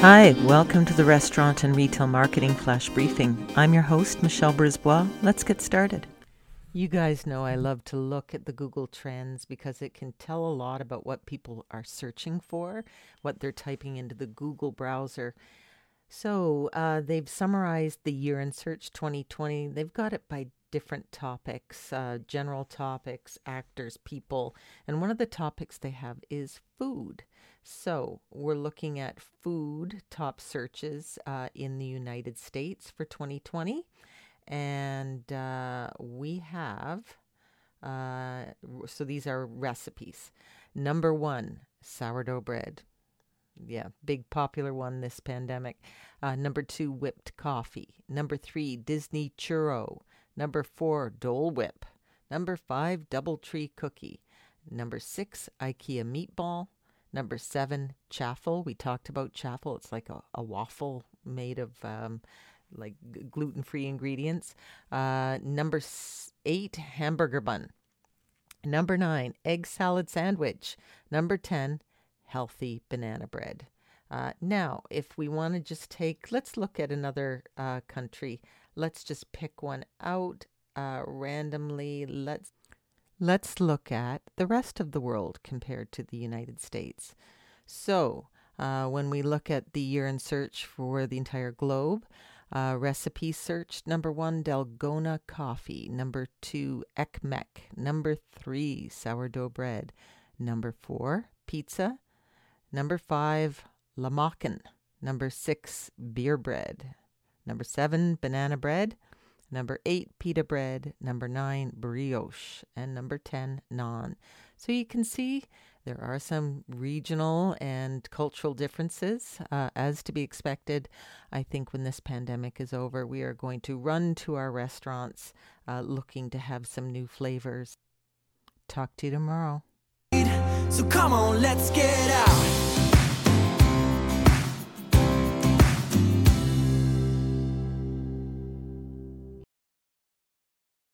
Hi, welcome to the Restaurant and Retail Marketing Flash Briefing. I'm your host, Michelle Brisbois. Let's get started. You guys know I love to look at the Google Trends because it can tell a lot about what people are searching for, what they're typing into the Google browser. So uh, they've summarized the year in search 2020. They've got it by different topics, uh, general topics, actors, people. And one of the topics they have is food. So we're looking at food top searches uh, in the United States for 2020. And uh, we have, uh, so these are recipes. Number one, sourdough bread. Yeah, big popular one this pandemic. Uh, number two, whipped coffee. Number three, Disney churro. Number four, Dole Whip. Number five, Doubletree cookie. Number six, IKEA meatball. Number seven, chaffle. We talked about chaffle. It's like a, a waffle made of um, like gluten free ingredients. Uh, number eight, hamburger bun. Number nine, egg salad sandwich. Number 10, healthy banana bread. Uh, now, if we want to just take, let's look at another uh, country. Let's just pick one out uh, randomly. Let's let's look at the rest of the world compared to the United States. So, uh, when we look at the year in search for the entire globe, uh, recipe search number one, Dalgona coffee. Number two, Ekmek. Number three, sourdough bread. Number four, pizza. Number five, Lahmacun. Number six, beer bread. Number seven, banana bread. Number eight, pita bread. Number nine, brioche. And number 10, naan. So you can see there are some regional and cultural differences, uh, as to be expected. I think when this pandemic is over, we are going to run to our restaurants uh, looking to have some new flavors. Talk to you tomorrow. So come on, let's get out.